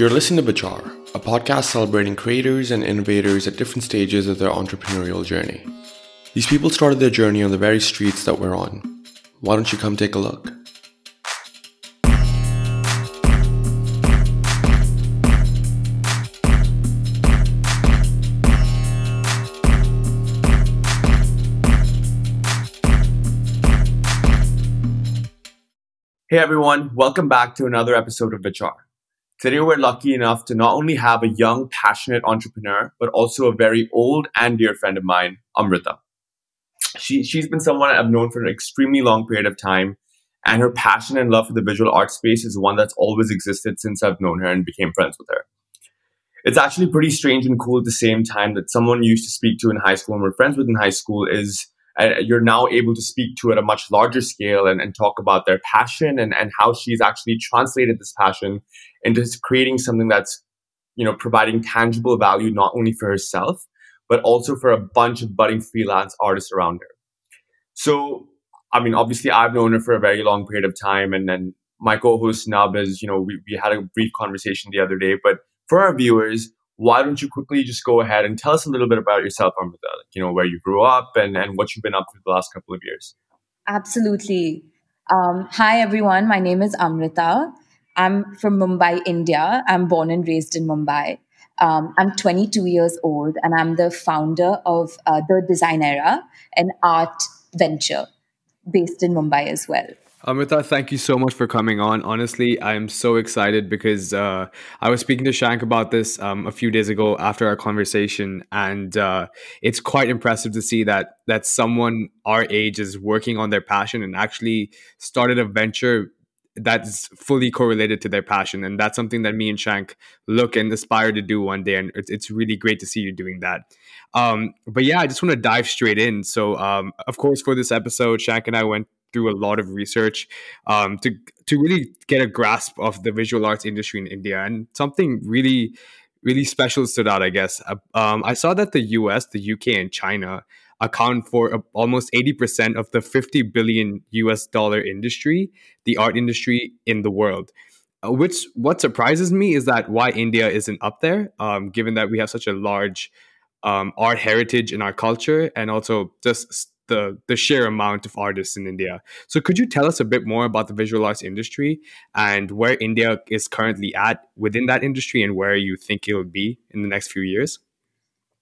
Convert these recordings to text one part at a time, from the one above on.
You're listening to Vichar, a podcast celebrating creators and innovators at different stages of their entrepreneurial journey. These people started their journey on the very streets that we're on. Why don't you come take a look? Hey everyone, welcome back to another episode of Vichar. Today we're lucky enough to not only have a young, passionate entrepreneur, but also a very old and dear friend of mine, Amrita. She, she's been someone I've known for an extremely long period of time, and her passion and love for the visual art space is one that's always existed since I've known her and became friends with her. It's actually pretty strange and cool at the same time that someone you used to speak to in high school and were friends with in high school is uh, you're now able to speak to at a much larger scale and, and talk about their passion and, and how she's actually translated this passion into creating something that's you know providing tangible value not only for herself but also for a bunch of budding freelance artists around her so i mean obviously i've known her for a very long period of time and then my co-host nub is you know we, we had a brief conversation the other day but for our viewers why don't you quickly just go ahead and tell us a little bit about yourself, Amrita? Like, you know, where you grew up and, and what you've been up to the last couple of years. Absolutely. Um, hi, everyone. My name is Amrita. I'm from Mumbai, India. I'm born and raised in Mumbai. Um, I'm 22 years old and I'm the founder of uh, The Designera, an art venture based in Mumbai as well. Amrita, thank you so much for coming on. Honestly, I'm so excited because uh, I was speaking to Shank about this um, a few days ago after our conversation, and uh, it's quite impressive to see that that someone our age is working on their passion and actually started a venture that's fully correlated to their passion, and that's something that me and Shank look and aspire to do one day, and it's, it's really great to see you doing that. Um, but yeah, I just want to dive straight in. So, um, of course, for this episode, Shank and I went through a lot of research um, to to really get a grasp of the visual arts industry in India, and something really really special stood out. I guess uh, um, I saw that the U.S., the UK, and China account for almost 80% of the 50 billion US dollar industry, the art industry in the world. Uh, which what surprises me is that why India isn't up there, um, given that we have such a large um, art heritage in our culture and also just the the sheer amount of artists in India. So could you tell us a bit more about the visual arts industry and where India is currently at within that industry and where you think it'll be in the next few years?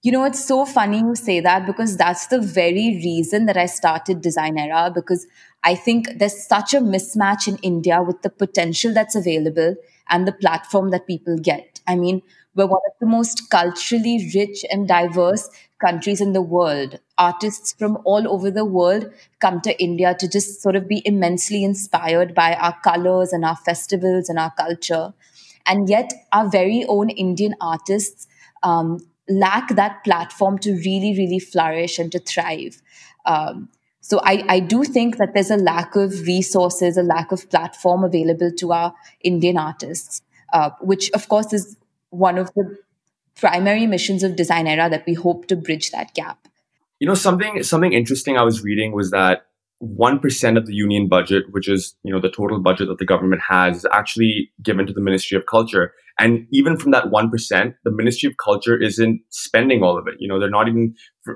You know, it's so funny you say that because that's the very reason that I started Designera because I think there's such a mismatch in India with the potential that's available and the platform that people get. I mean, we're one of the most culturally rich and diverse countries in the world. Artists from all over the world come to India to just sort of be immensely inspired by our colors and our festivals and our culture. And yet, our very own Indian artists um, lack that platform to really, really flourish and to thrive. Um, so I, I do think that there's a lack of resources, a lack of platform available to our Indian artists, uh, which of course is one of the primary missions of Designera that we hope to bridge that gap. You know, something something interesting I was reading was that one percent of the union budget, which is you know the total budget that the government has, is actually given to the Ministry of Culture. And even from that one percent, the Ministry of Culture isn't spending all of it. You know, they're not even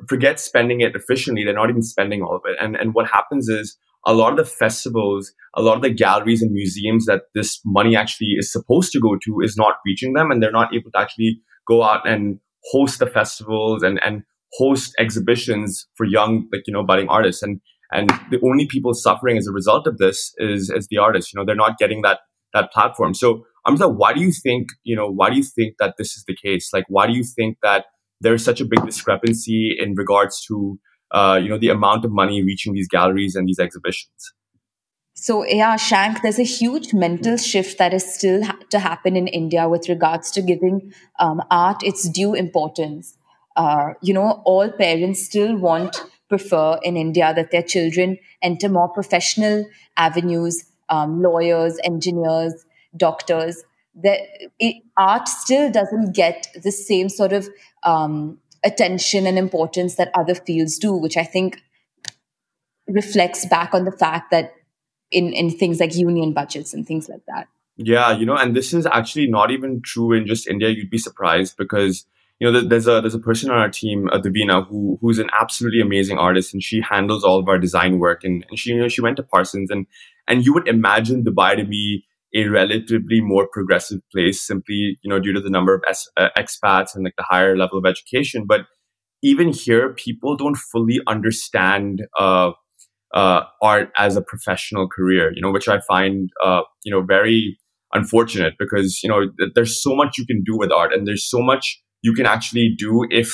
forget spending it efficiently. They're not even spending all of it. And and what happens is a lot of the festivals, a lot of the galleries and museums that this money actually is supposed to go to is not reaching them, and they're not able to actually go out and host the festivals and and host exhibitions for young like you know budding artists and and the only people suffering as a result of this is is the artists you know they're not getting that that platform so i'm just like why do you think you know why do you think that this is the case like why do you think that there's such a big discrepancy in regards to uh, you know the amount of money reaching these galleries and these exhibitions so, yeah, Shank, there's a huge mental shift that is still ha- to happen in India with regards to giving um, art its due importance. Uh, you know, all parents still want, prefer in India that their children enter more professional avenues, um, lawyers, engineers, doctors. That it, art still doesn't get the same sort of um, attention and importance that other fields do, which I think reflects back on the fact that in, in things like union budgets and things like that. Yeah, you know, and this is actually not even true in just India. You'd be surprised because you know there's a there's a person on our team, uh, who who's an absolutely amazing artist, and she handles all of our design work. And, and she you know she went to Parsons, and and you would imagine Dubai to be a relatively more progressive place, simply you know due to the number of es- uh, expats and like the higher level of education. But even here, people don't fully understand. Uh, uh, art as a professional career, you know, which I find, uh, you know, very unfortunate because you know there's so much you can do with art and there's so much you can actually do if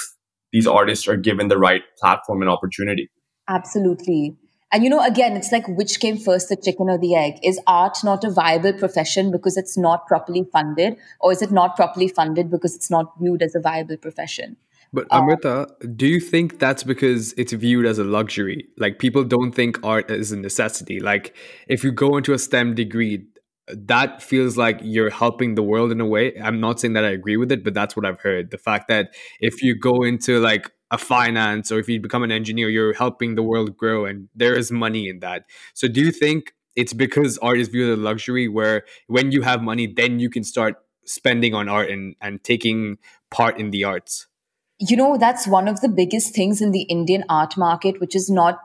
these artists are given the right platform and opportunity absolutely and you know again it's like which came first the chicken or the egg is art not a viable profession because it's not properly funded or is it not properly funded because it's not viewed as a viable profession but Amrita, um, do you think that's because it's viewed as a luxury? Like people don't think art is a necessity. Like if you go into a STEM degree, that feels like you're helping the world in a way. I'm not saying that I agree with it, but that's what I've heard. The fact that if you go into like a finance or if you become an engineer, you're helping the world grow and there is money in that. So do you think it's because art is viewed as a luxury where when you have money, then you can start spending on art and, and taking part in the arts? You know, that's one of the biggest things in the Indian art market, which is not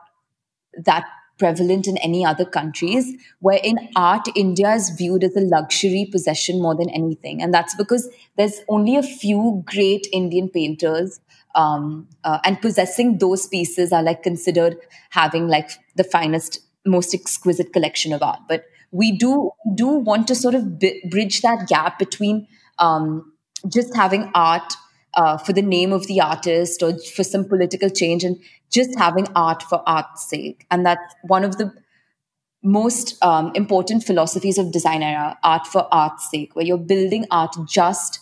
that prevalent in any other countries, where in art, India is viewed as a luxury possession more than anything. And that's because there's only a few great Indian painters. Um, uh, and possessing those pieces are like considered having like the finest, most exquisite collection of art. But we do do want to sort of b- bridge that gap between um, just having art uh, for the name of the artist or for some political change and just having art for art's sake. And that's one of the most um, important philosophies of Designera art for art's sake, where you're building art just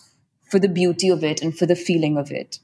for the beauty of it and for the feeling of it.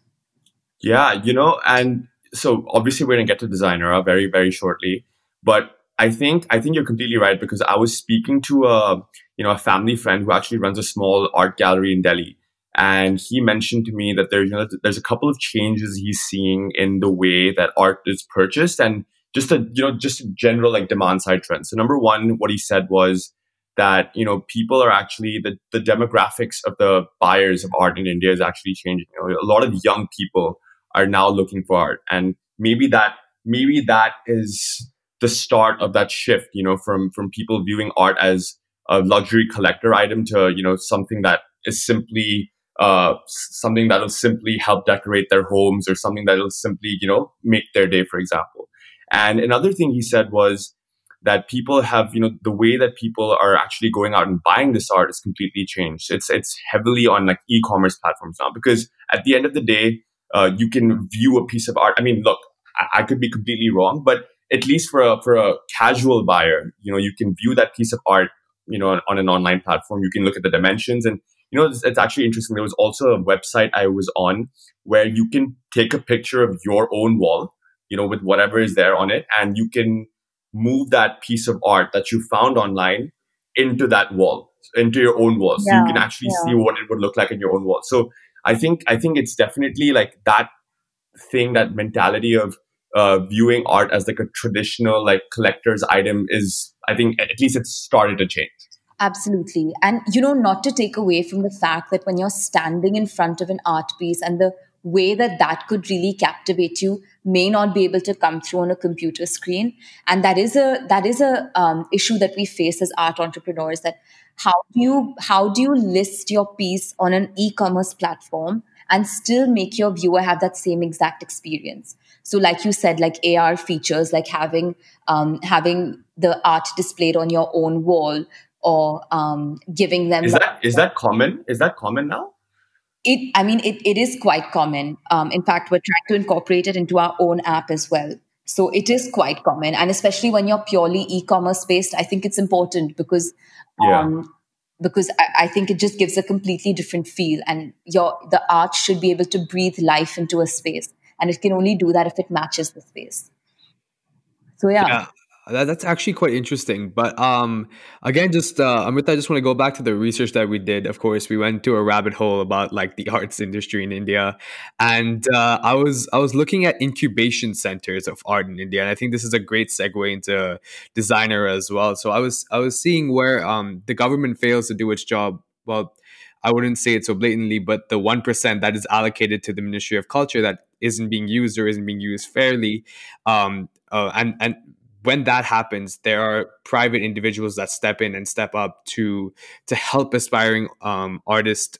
Yeah, you know, and so obviously we're to get to Designera uh, very, very shortly. But I think I think you're completely right because I was speaking to a you know a family friend who actually runs a small art gallery in Delhi, and he mentioned to me that there's you know, there's a couple of changes he's seeing in the way that art is purchased and just a you know just general like demand side trend. So number one, what he said was that you know people are actually the, the demographics of the buyers of art in India is actually changing. You know, a lot of young people are now looking for art, and maybe that maybe that is the start of that shift. You know, from from people viewing art as a luxury collector item to you know something that is simply uh, something that'll simply help decorate their homes or something that'll simply, you know, make their day, for example. And another thing he said was that people have, you know, the way that people are actually going out and buying this art is completely changed. It's it's heavily on like e-commerce platforms now because at the end of the day, uh, you can view a piece of art. I mean, look, I, I could be completely wrong, but at least for a for a casual buyer, you know, you can view that piece of art, you know, on, on an online platform. You can look at the dimensions and you know, it's, it's, actually interesting. There was also a website I was on where you can take a picture of your own wall, you know, with whatever is there on it, and you can move that piece of art that you found online into that wall, into your own wall. So yeah, you can actually yeah. see what it would look like in your own wall. So I think I think it's definitely like that thing, that mentality of uh, viewing art as like a traditional like collector's item is I think at least it's started to change. Absolutely. And, you know, not to take away from the fact that when you're standing in front of an art piece and the way that that could really captivate you may not be able to come through on a computer screen and that is a that is a um, issue that we face as art entrepreneurs that how do you how do you list your piece on an e-commerce platform and still make your viewer have that same exact experience so like you said like ar features like having um, having the art displayed on your own wall or um, giving them. Is that is that common? Is that common now? It, I mean, it, it is quite common. Um, in fact, we're trying to incorporate it into our own app as well. So it is quite common, and especially when you're purely e-commerce based, I think it's important because, um, because I, I think it just gives a completely different feel, and your the art should be able to breathe life into a space, and it can only do that if it matches the space. So yeah. yeah that, that's actually quite interesting. But um, again, just uh, I just want to go back to the research that we did. Of course, we went to a rabbit hole about like the arts industry in India, and uh, I was I was looking at incubation centers of art in India, and I think this is a great segue into Designera as well. So I was I was seeing where um, the government fails to do its job. Well, I wouldn't say it so blatantly, but the one percent that is allocated to the Ministry of Culture that isn't being used or isn't being used fairly, um, uh, and and when that happens, there are private individuals that step in and step up to to help aspiring um, artists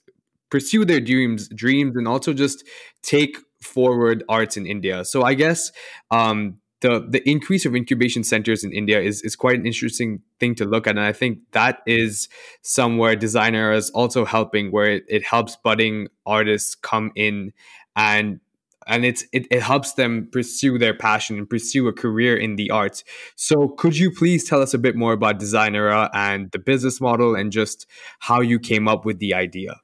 pursue their dreams, dreams, and also just take forward arts in India. So I guess um, the the increase of incubation centers in India is is quite an interesting thing to look at, and I think that is somewhere Designera is also helping, where it, it helps budding artists come in and and it's it, it helps them pursue their passion and pursue a career in the arts. So could you please tell us a bit more about Designera and the business model and just how you came up with the idea?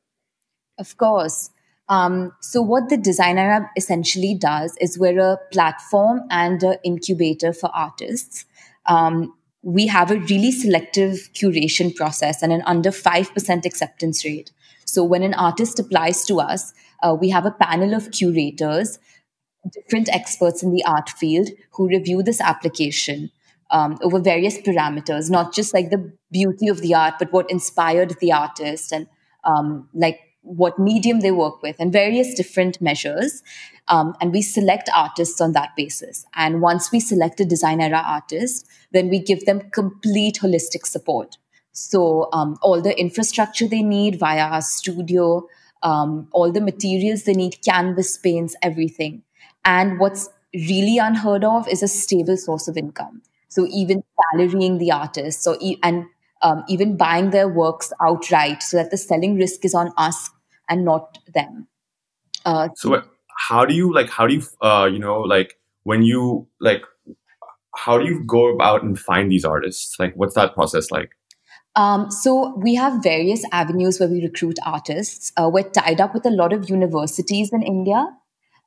Of course. Um, so what the Designera essentially does is we're a platform and an incubator for artists. Um, we have a really selective curation process and an under 5% acceptance rate. So when an artist applies to us uh, we have a panel of curators, different experts in the art field who review this application um, over various parameters, not just like the beauty of the art, but what inspired the artist and um, like what medium they work with and various different measures. Um, and we select artists on that basis. And once we select a Designera artist, then we give them complete holistic support. So um, all the infrastructure they need via our studio, um, all the materials they need, canvas, paints, everything. And what's really unheard of is a stable source of income. So even salarying the artists, so e- and um, even buying their works outright, so that the selling risk is on us and not them. Uh, so how do you like? How do you uh, you know like when you like? How do you go about and find these artists? Like, what's that process like? Um, so we have various avenues where we recruit artists. Uh, we're tied up with a lot of universities in India,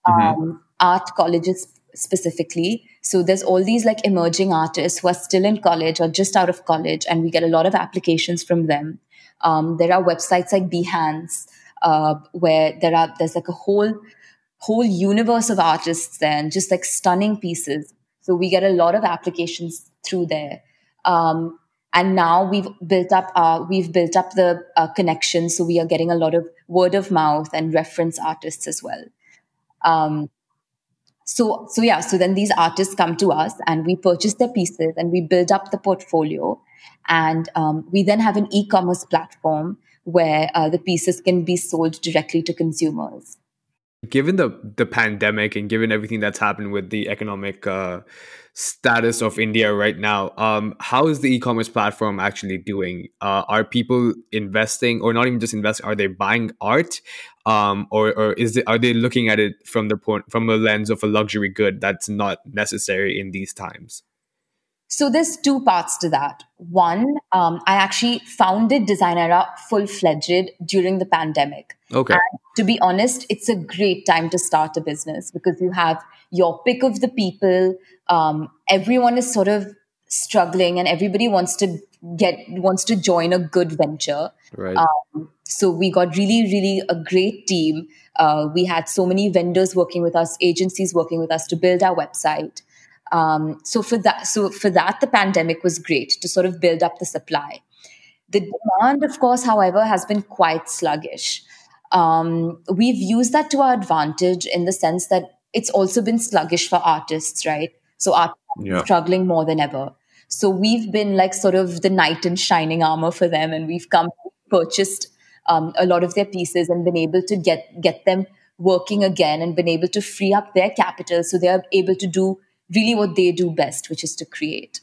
mm-hmm. um, art colleges specifically. So there's all these like emerging artists who are still in college or just out of college, and we get a lot of applications from them. Um, there are websites like Behance uh, where there are there's like a whole whole universe of artists there, and just like stunning pieces. So we get a lot of applications through there. Um, and now we've built up uh, we've built up the uh, connection so we are getting a lot of word of mouth and reference artists as well. Um, so so yeah so then these artists come to us and we purchase their pieces and we build up the portfolio. And um, we then have an e-commerce platform where uh, the pieces can be sold directly to consumers. Given the the pandemic and given everything that's happened with the economic uh, status of India right now, um, how is the e-commerce platform actually doing? Uh, are people investing, or not even just investing? Are they buying art, um, or or is it, are they looking at it from the point from a lens of a luxury good that's not necessary in these times? So there's two parts to that. One, um, I actually founded Designera full fledged during the pandemic. Okay. And to be honest, it's a great time to start a business because you have your pick of the people. Um, everyone is sort of struggling, and everybody wants to get wants to join a good venture. Right. Um, so we got really, really a great team. Uh, we had so many vendors working with us, agencies working with us to build our website. Um, so for that, so for that, the pandemic was great to sort of build up the supply. The demand, of course, however, has been quite sluggish. Um, we've used that to our advantage in the sense that it's also been sluggish for artists, right? So artists yeah. struggling more than ever. So we've been like sort of the knight in shining armor for them, and we've come purchased um, a lot of their pieces and been able to get get them working again and been able to free up their capital so they are able to do really what they do best, which is to create.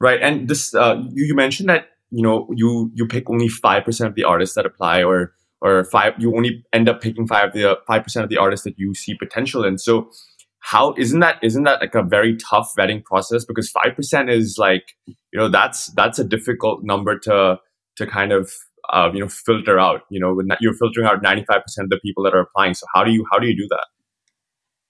Right, and this uh, you, you mentioned that you know you you pick only five percent of the artists that apply, or or five you only end up picking five of the five percent of the artists that you see potential in. So how isn't that isn't that like a very tough vetting process because five percent is like you know that's that's a difficult number to to kind of uh, you know filter out you know when you're filtering out 95% of the people that are applying so how do you how do you do that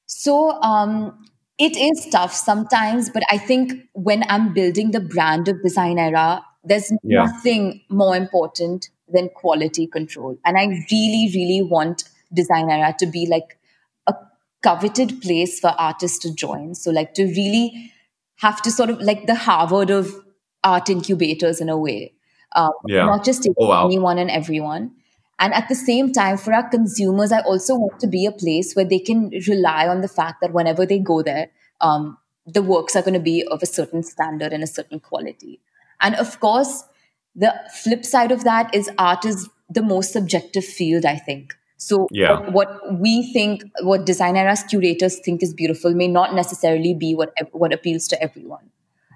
so um it is tough sometimes, but I think when I'm building the brand of Designera, there's yeah. nothing more important than quality control. And I really, really want Designera to be like a coveted place for artists to join. So, like, to really have to sort of like the Harvard of art incubators in a way. Um, yeah. Not just oh, wow. anyone and everyone. And at the same time, for our consumers, I also want to be a place where they can rely on the fact that whenever they go there, um, the works are going to be of a certain standard and a certain quality. And of course, the flip side of that is art is the most subjective field, I think. So yeah. what, we think, what Designera's curators think is beautiful may not necessarily be what, what appeals to everyone.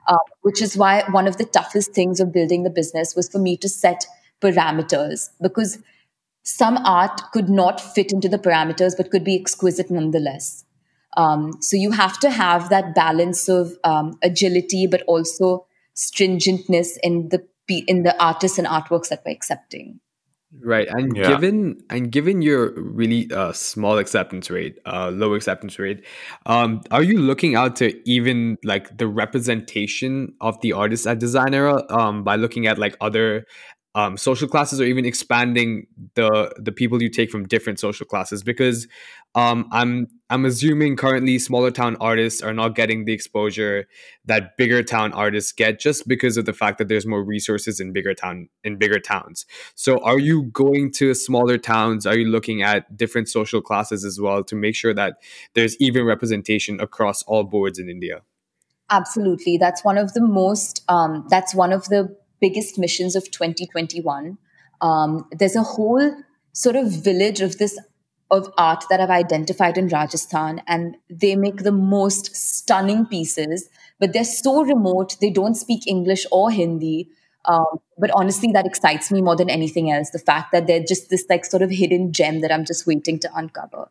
Uh, which is why one of the toughest things of building the business was for me to set parameters because some art could not fit into the parameters but could be exquisite nonetheless. Um, so you have to have that balance of um, agility, but also stringentness in the in the artists and artworks that we're accepting. Right, and yeah. given and given your really uh, small acceptance rate, uh, low acceptance rate, um, are you looking out to even like the representation of the artists at Designera um, by looking at like other um, social classes or even expanding the the people you take from different social classes because um, I'm I'm assuming currently smaller town artists are not getting the exposure that bigger town artists get just because of the fact that there's more resources in bigger town in bigger towns. So are you going to smaller towns? Are you looking at different social classes as well to make sure that there's even representation across all boards in India? Absolutely, that's one of the most um, that's one of the biggest missions of 2021. Um, there's a whole sort of village of this of art that I've identified in Rajasthan, and they make the most stunning pieces. But they're so remote; they don't speak English or Hindi. Um, but honestly, that excites me more than anything else. The fact that they're just this like sort of hidden gem that I'm just waiting to uncover.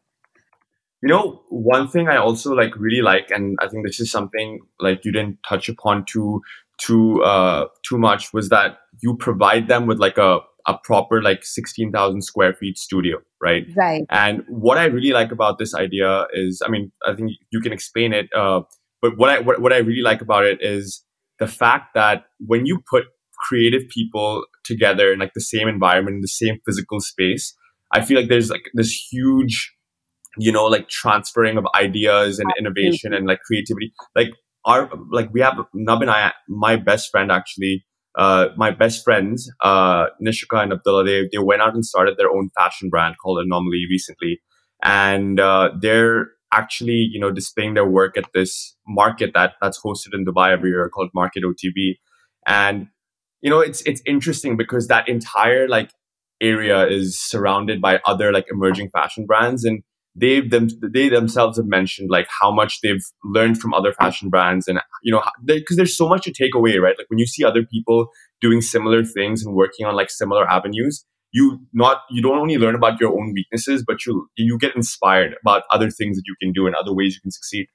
You know, one thing I also like really like, and I think this is something like you didn't touch upon too too uh, too much was that you provide them with like a a proper like 16,000 square feet studio, right? Right. And what I really like about this idea is, I mean, I think you can explain it, uh, but what I what, what I really like about it is the fact that when you put creative people together in like the same environment, in the same physical space, I feel like there's like this huge, you know, like transferring of ideas and innovation and like creativity. Like our like we have Nab and I, my best friend actually, uh, my best friends, uh, Nishika and Abdullah, they they went out and started their own fashion brand called Anomaly recently, and uh, they're actually you know displaying their work at this market that that's hosted in Dubai every year called Market OTB, and you know it's it's interesting because that entire like area is surrounded by other like emerging fashion brands. And they them they themselves have mentioned like how much they've learned from other fashion brands and you know because there's so much to take away right like when you see other people doing similar things and working on like similar avenues you not you don't only learn about your own weaknesses but you you get inspired about other things that you can do and other ways you can succeed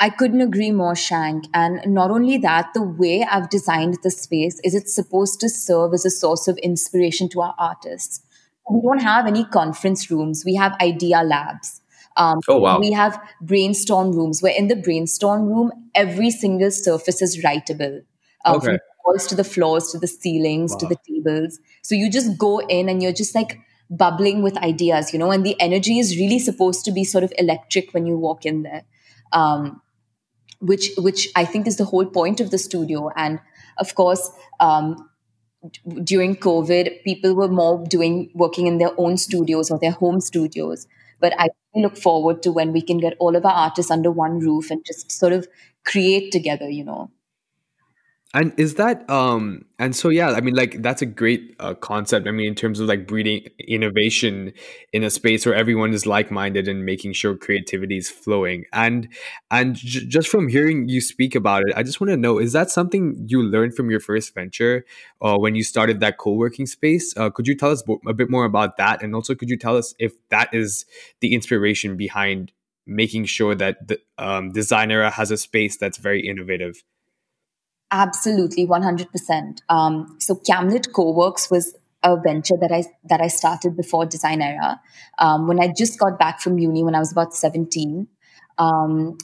I couldn't agree more, Shank. And not only that, the way I've designed the space is it's supposed to serve as a source of inspiration to our artists. We don't have any conference rooms. We have idea labs. Um, oh, wow. We have brainstorm rooms where in the brainstorm room, every single surface is writable. Um, okay. From the walls to the floors to the ceilings wow. to the tables. So you just go in and you're just like bubbling with ideas, you know, and the energy is really supposed to be sort of electric when you walk in there. Um, which which I think is the whole point of the studio. And of course, um, during COVID, people were more doing working in their own studios or their home studios. But I look forward to when we can get all of our artists under one roof and just sort of create together, you know. And is that um and so yeah, I mean like that's a great uh, concept. I mean in terms of like breeding innovation in a space where everyone is like-minded and making sure creativity is flowing. And and j- just from hearing you speak about it, I just want to know is that something you learned from your first venture uh, when you started that co-working space? Uh, could you tell us a bit more about that and also could you tell us if that is the inspiration behind making sure that the um, Designera has a space that's very innovative? Absolutely, 100%. Um, so Camlet Co-works was a venture that I that I started before Designera. Um, when I just got back from uni when I was about 17. Um,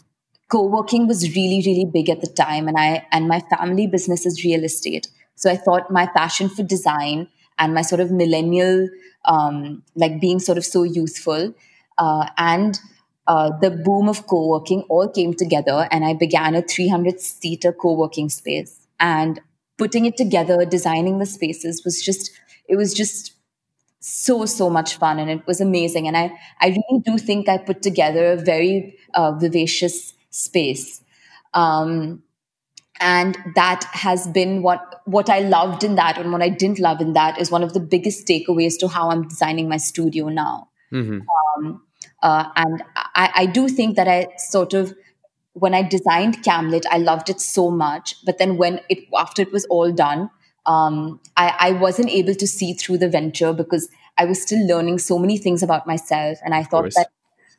co-working was really really big at the time and i and my family business is real estate so i thought my passion for design and my sort of millennial um, like being sort of so youthful uh, and uh, the boom of co-working all came together and i began a 300 seater co-working space. And putting it together designing the spaces was just it was just so so much fun and it was amazing. And i i really do think i put together a very uh, vivacious space. Um, and that has been what what i loved in that and what i didn't love in that is one of the biggest takeaways to how i'm designing my studio now. Mm-hmm. um, uh, and I, I do think that i sort of when i designed camlet i loved it so much but then when it after it was all done um, I, I wasn't able to see through the venture because i was still learning so many things about myself and i thought that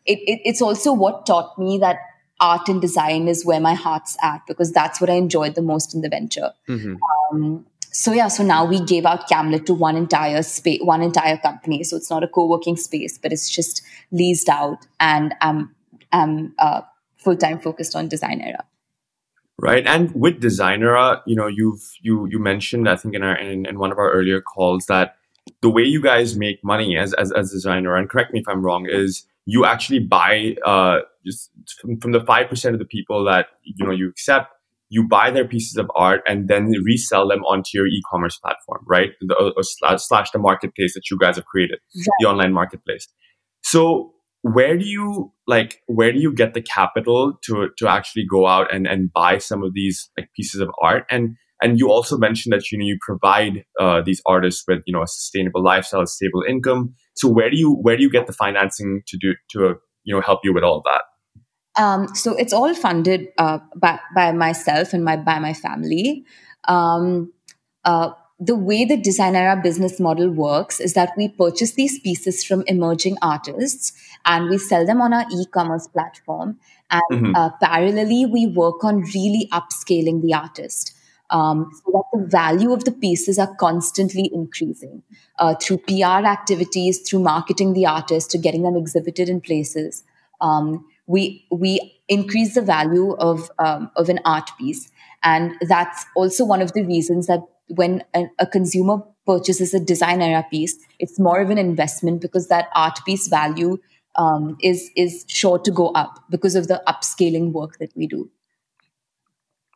it, it, it's also what taught me that art and design is where my heart's at because that's what I enjoyed the most in the venture. Mm-hmm. Um, so yeah, so now we gave out Camlet to one entire space, one entire company. So it's not a co-working space, but it's just leased out, and I'm I'm uh, full time focused on Designera. Right, and with Designera, you know, you've you you mentioned I think in our in, in one of our earlier calls that the way you guys make money as as as Designera, and correct me if I'm wrong, is you actually buy uh, just from, from the five percent of the people that you know you accept, you buy their pieces of art and then resell them onto your e-commerce platform, right? The, uh, uh slash, slash, the marketplace that you guys have created, yeah. the online marketplace. So where do you like where do you get the capital to to actually go out and and buy some of these like pieces of art and and you also mentioned that you know you provide uh, these artists with you know a sustainable lifestyle, a stable income. So where do you where do you get the financing to do to uh, you know help you with all of that? Um, so it's all funded uh, by by myself and my by my family. Um, uh, the way the Designera business model works is that we purchase these pieces from emerging artists and we sell them on our e-commerce platform. And mm-hmm. uh, parallelly, we work on really upscaling the artist um, so that the value of the pieces are constantly increasing uh, through PR activities, through marketing the artist, to getting them exhibited in places. Um, we we increase the value of um, of an art piece, and that's also one of the reasons that when a, a consumer purchases a Designera piece, it's more of an investment because that art piece value um, is is sure to go up because of the upscaling work that we do.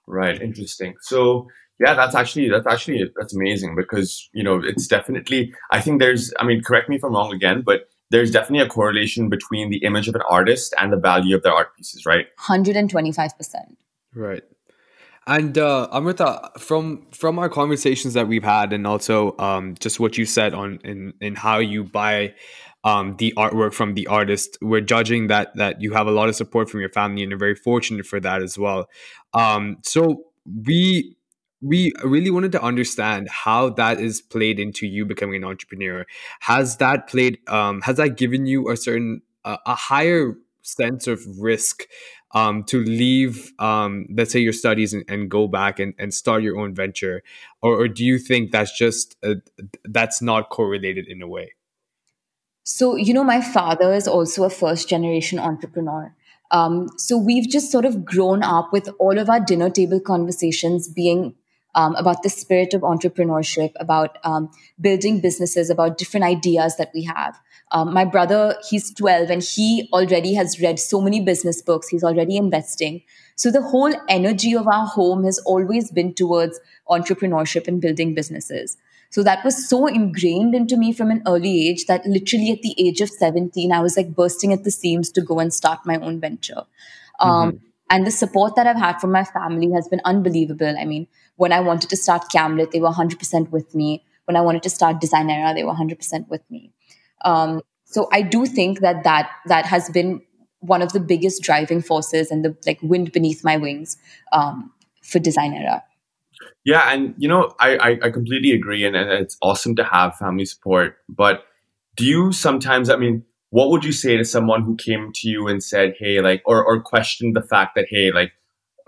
Right. Interesting. So yeah, that's actually that's actually that's amazing because you know it's definitely I think there's I mean correct me if I'm wrong again, but there's definitely a correlation between the image of an artist and the value of their art pieces, right? Hundred and twenty five percent. Right. And uh, Amrita, from from our conversations that we've had, and also um, just what you said on in in how you buy um, the artwork from the artist. We're judging that that you have a lot of support from your family, and you're very fortunate for that as well. Um, so we we really wanted to understand how that is played into you becoming an entrepreneur. Has that played? Um, has that given you a certain uh, a higher sense of risk um, to leave, um, let's say, your studies and, and go back and, and start your own venture, or, or do you think that's just uh, that's not correlated in a way? So, you know, my father is also a first generation entrepreneur. Um, so we've just sort of grown up with all of our dinner table conversations being um, about the spirit of entrepreneurship, about um, building businesses, about different ideas that we have. Um, my brother, he's 12 and he already has read so many business books. He's already investing. So the whole energy of our home has always been towards entrepreneurship and building businesses. So that was so ingrained into me from an early age that literally at the age of 17, I was like bursting at the seams to go and start my own venture. Um, mm-hmm. And the support that I've had from my family has been unbelievable. I mean, when I wanted to start Camlet, they were 100% with me. When I wanted to start Designera, they were 100% with me. Um, so I do think that, that that has been one of the biggest driving forces and the like wind beneath my wings um, for Designera. Yeah, and you know, I, I, I completely agree, and, and it's awesome to have family support. But do you sometimes, I mean, what would you say to someone who came to you and said, "Hey," like, or or questioned the fact that, "Hey," like,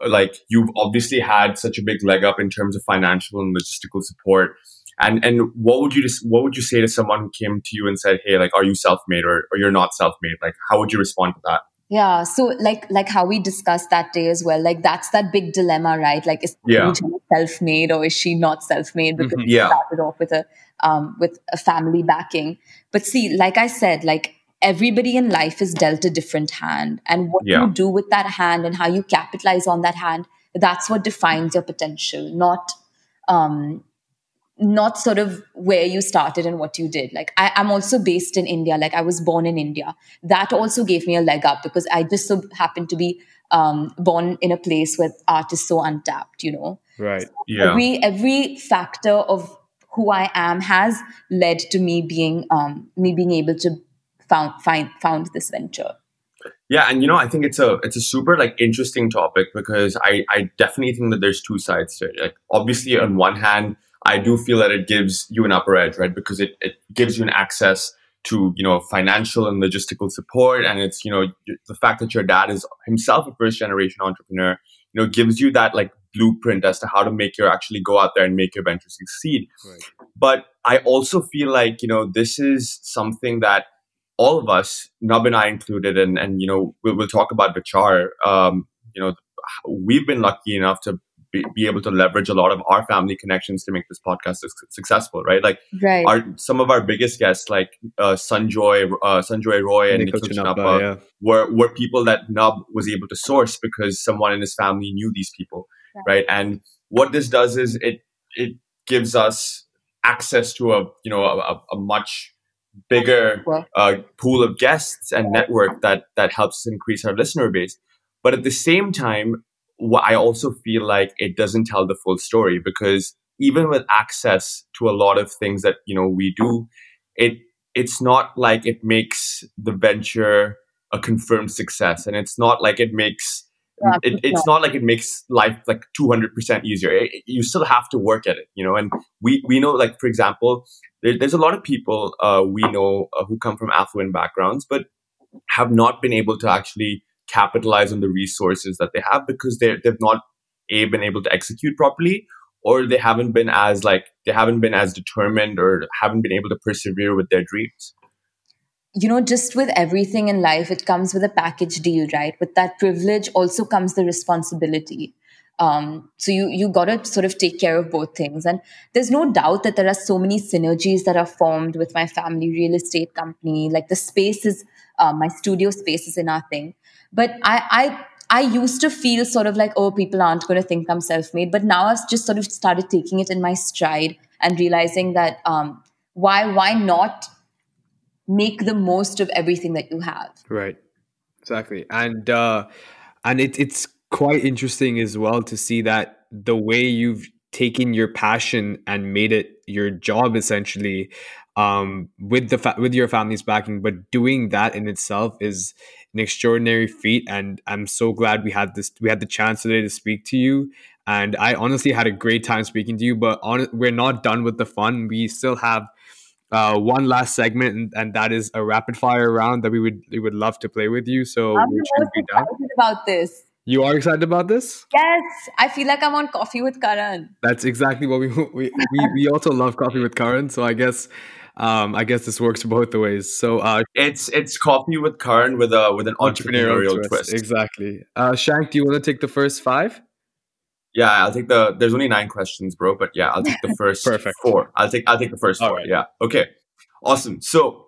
like you've obviously had such a big leg up in terms of financial and logistical support, and and what would you just what would you say to someone who came to you and said, "Hey, like, are you self made or or you're not self made?" Like, how would you respond to that? Yeah. So like like how we discussed that day as well. Like that's that big dilemma, right? Like is Yeah. self made or is she not self made? Because Mhm. she Yeah. started off with a um with a family backing. But see, like I said, like everybody in life is dealt a different hand. And what Yeah. you do with that hand and how you capitalize on that hand, that's what defines your potential, not um not sort of where you started and what you did. Like I, I'm also based in India. Like I was born in India. That also gave me a leg up because I just so happened to be um, born in a place where art is so untapped. You know, Right. Yeah. every every factor of who I am has led to me being um, me being able to found find found this venture. Yeah, and you know, I think it's a it's a super like interesting topic because I I definitely think that there's two sides to it. Like obviously on one hand, I do feel that it gives you an upper edge, right? Because it, it gives you an access to you know financial and logistical support, and it's you know the fact that your dad is himself a first generation entrepreneur, you know, gives you that like blueprint as to how to make your actually go out there and make your venture succeed. Right. But I also feel like you know this is something that all of us, Nub and I included, and and you know we'll, we'll talk about Vichar. Um, you know, we've been lucky enough to be, be able to leverage a lot of our family connections to make this podcast su- successful, right? Like Right. our some of our biggest guests, like uh, Sanjoy, uh, Sanjoy Roy, and Nikhil Nikhil Chinappa, Chinappa, yeah. were were people that Nub was able to source because someone in his family knew these people, Right. right? And what this does is it it gives us access to a you know a, a- a much bigger uh, pool of guests and network that that helps increase our listener base. But at the same time, I also feel like it doesn't tell the full story because even with access to a lot of things that you know we do, it it's not like it makes the venture a confirmed success, and it's not like it makes it, it's not like it makes life like 200% easier. It- you still have to work at it you know? And we we know like for example there, there's a lot of people uh, we know uh, who come from affluent backgrounds but have not been able to actually capitalize on the resources that they have because they they've not a been able to execute properly or they haven't been as like they haven't been as determined or haven't been able to persevere with their dreams you know, just with everything in life, it comes with a package deal, right? With that privilege also comes the responsibility. Um, so you you got to sort of take care of both things, and there's no doubt that there are so many synergies that are formed with my family real estate company. Like the space is uh, my studio space is in our thing, but I I. I used to feel sort of like, oh, people aren't to think I'm self made. But now I've just sort of started taking it in my stride and realizing that um, why, why not make the most of everything that you have. Right. Exactly. And uh and it, it's quite interesting as well to see that the way you've taken your passion and made it your job essentially um with the fa- with your family's backing but doing that in itself is an extraordinary feat and I'm so glad we had this we had the chance today to speak to you and I honestly had a great time speaking to you but on we're not done with the fun we still have uh, one last segment, and, and that is a rapid fire round that we would we would love to play with you. So I'm would you most be excited about this. You are excited about this? Yes, I feel like I'm on Koffee with Karan. That's exactly what we we we, we also love Koffee with Karan. So I guess um, I guess this works both the ways. So uh, it's it's Koffee with Karan with a with an entrepreneurial, twist. exactly. Uh, Shank, do you want to take the first five? Yeah, I'll take the. There's only nine questions, bro. But yeah, I'll take the first Perfect. four. I'll take. I'll take the first All four. right. Yeah. Okay. Awesome. So,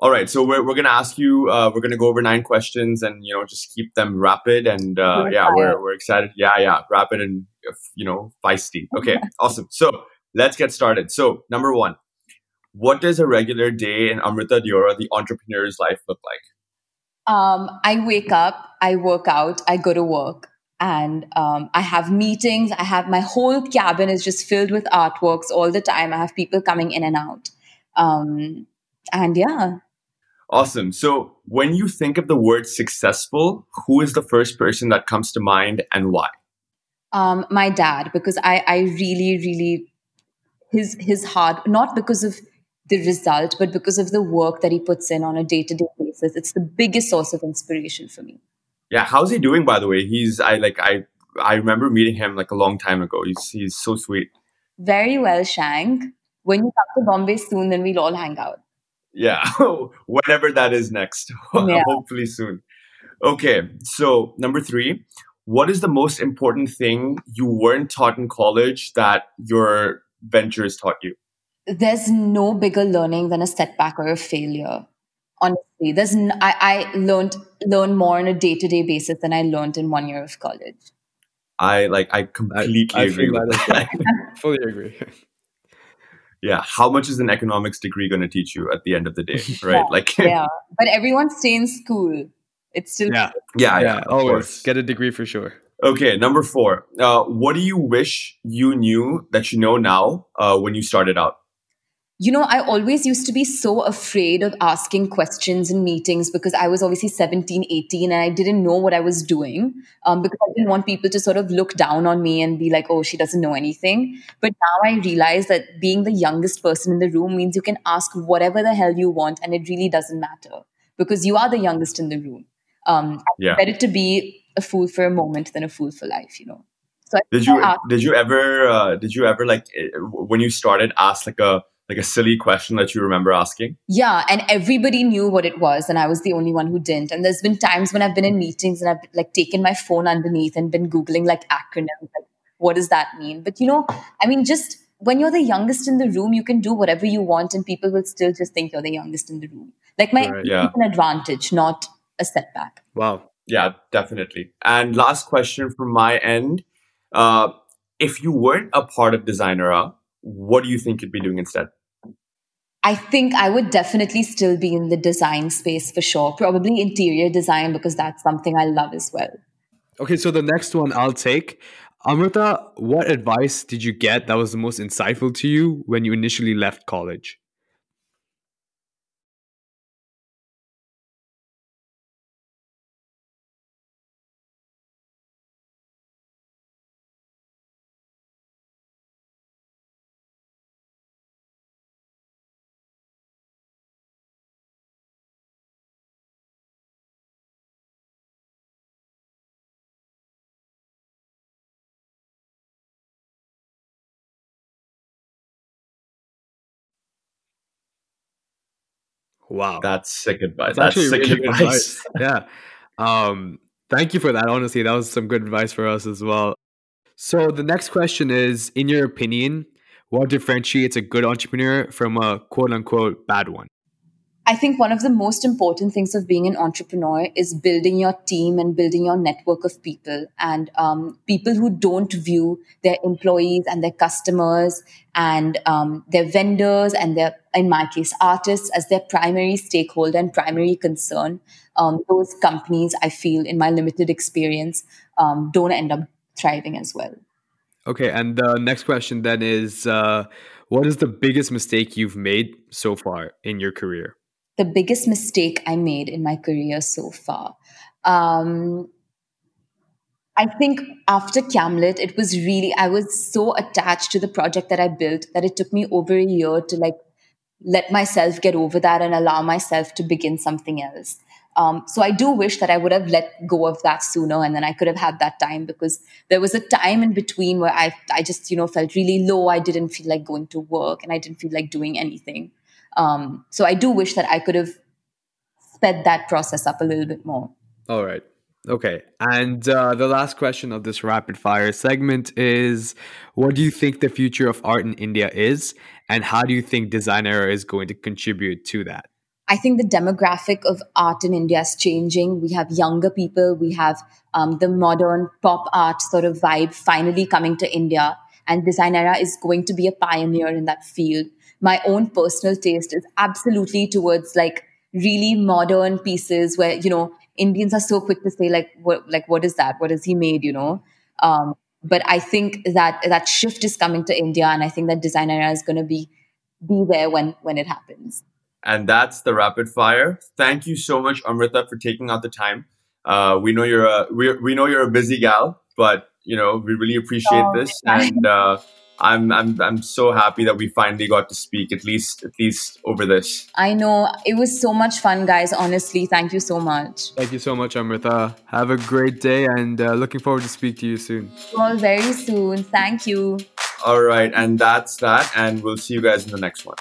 all right. So we're we're gonna ask you. Uh, we're gonna go over nine questions, and you know, just keep them rapid. And uh, Rapid yeah, fire. we're we're excited. Yeah, yeah, rapid and uh, you know, feisty. Okay. awesome. So let's get started. So number one, what does a regular day in Amrita Deora, the entrepreneur's life, look like? Um, I wake up, I work out, I go to work, and um, I have meetings. I have my whole cabin is just filled with artworks all the time. I have people coming in and out. Um, and yeah, Awesome. So when you think of the word successful, who is the first person that comes to mind and why? um, my dad, because I, I really, really, his his heart, not because of the result, but because of the work that he puts in on a day to day basis. It's the biggest source of inspiration for me. Yeah, how's he doing by the way? He's I like I I remember meeting him like a long time ago. He's he's so sweet. Very well, Shank. When you come to Bombay soon, then we'll all hang out. Yeah. whatever that is next. Yeah. Hopefully soon. Okay, so number three, what is the most important thing you weren't taught in college that your ventures taught you? There's no bigger learning than a setback or a failure. Honestly, there's n- I, I learned learn more on a day to day basis than I learned in one year of college. I like I completely I, I agree with that. Fully agree. Yeah, how much is an economics degree going to teach you at the end of the day, right? yeah, like yeah, but everyone stay in school. It's still yeah, yeah, yeah. yeah always course. get a degree for sure. Okay, number four. Uh, what do you wish you knew that you know now uh, when you started out? You know, I always used to be so afraid of asking questions in meetings because I was obviously 17, 18, and I didn't know what I was doing um, because I didn't want people to sort of look down on me and be like, oh, she doesn't know anything. But now I realize that being the youngest person in the room means you can ask whatever the hell you want, and it really doesn't matter because you are the youngest in the room. Um, yeah. Better to be a fool for a moment than a fool for life, you know. So did you did you ever uh, did you ever like eh, when you started ask like a like a silly question that you remember asking? Yeah, and everybody knew what it was, and I was the only one who didn't. And there's been times when I've been in meetings and I've like taken my phone underneath and been googling like acronyms, like what does that mean? But you know, I mean, just when you're the youngest in the room, you can do whatever you want, and people will still just think you're the youngest in the room. Like my right, yeah. an advantage, not a setback. Wow. Yeah, definitely. And last question from my end: uh, If you weren't a part of Designera, what do you think you'd be doing instead? I think I would definitely still be in the design space for sure. Probably interior design because that's something I love as well. Okay, so the next one I'll take. Amrita, what advice did you get that was the most insightful to you when you initially left college? Wow. That's sick advice. That's, That's sick really advice. advice. yeah. Um, thank you for that. Honestly, that was some good advice for us as well. So the next question is, in your opinion, what differentiates a good entrepreneur from a quote unquote bad one? I think one of the most important things of being an entrepreneur is building your team and building your network of people and um, people who don't view their employees and their customers and um, their vendors and their, in my case, artists as their primary stakeholder and primary concern. Um, those companies, I feel, in my limited experience, um, don't end up thriving as well. Okay, and the next question then is uh, what is the biggest mistake you've made so far in your career? The biggest mistake I made in my career so far. Um, I think after Camlet, it was really, I was so attached to the project that I built that it took me over a year to like let myself get over that and allow myself to begin something else. Um, so I do wish that I would have let go of that sooner and then I could have had that time because there was a time in between where I, I just, you know, felt really low. I didn't feel like going to work and I didn't feel like doing anything. Um, so I do wish that I could have sped that process up a little bit more. All right. Okay. And uh, the last question of this rapid fire segment is What do you think the future of art in India is? And how do you think Designera is going to contribute to that? I think the demographic of art in India is changing. We have younger people, we have um, the modern pop art sort of vibe finally coming to India. And Designera is going to be a pioneer in that field my own personal taste is absolutely towards like really modern pieces where you know Indians are so quick to say like what like what is that? What has he made? You know. Um, but I think that that shift is coming to India, and I think that Designera is going to be be there when when it happens. And that's the rapid fire. Thank you so much, Amrita, for taking out the time. Uh, we know you're a we, we know you're a busy gal, but you know we really appreciate oh, this, and uh, I'm I'm I'm so happy that we finally got to speak at least at least over this. I know it was so much fun, guys. Honestly, thank you so much. Thank you so much, Amrita. Have a great day, and uh, looking forward to speak to you soon. Well, very soon. Thank you. All right, and that's that, and we'll see you guys in the next one.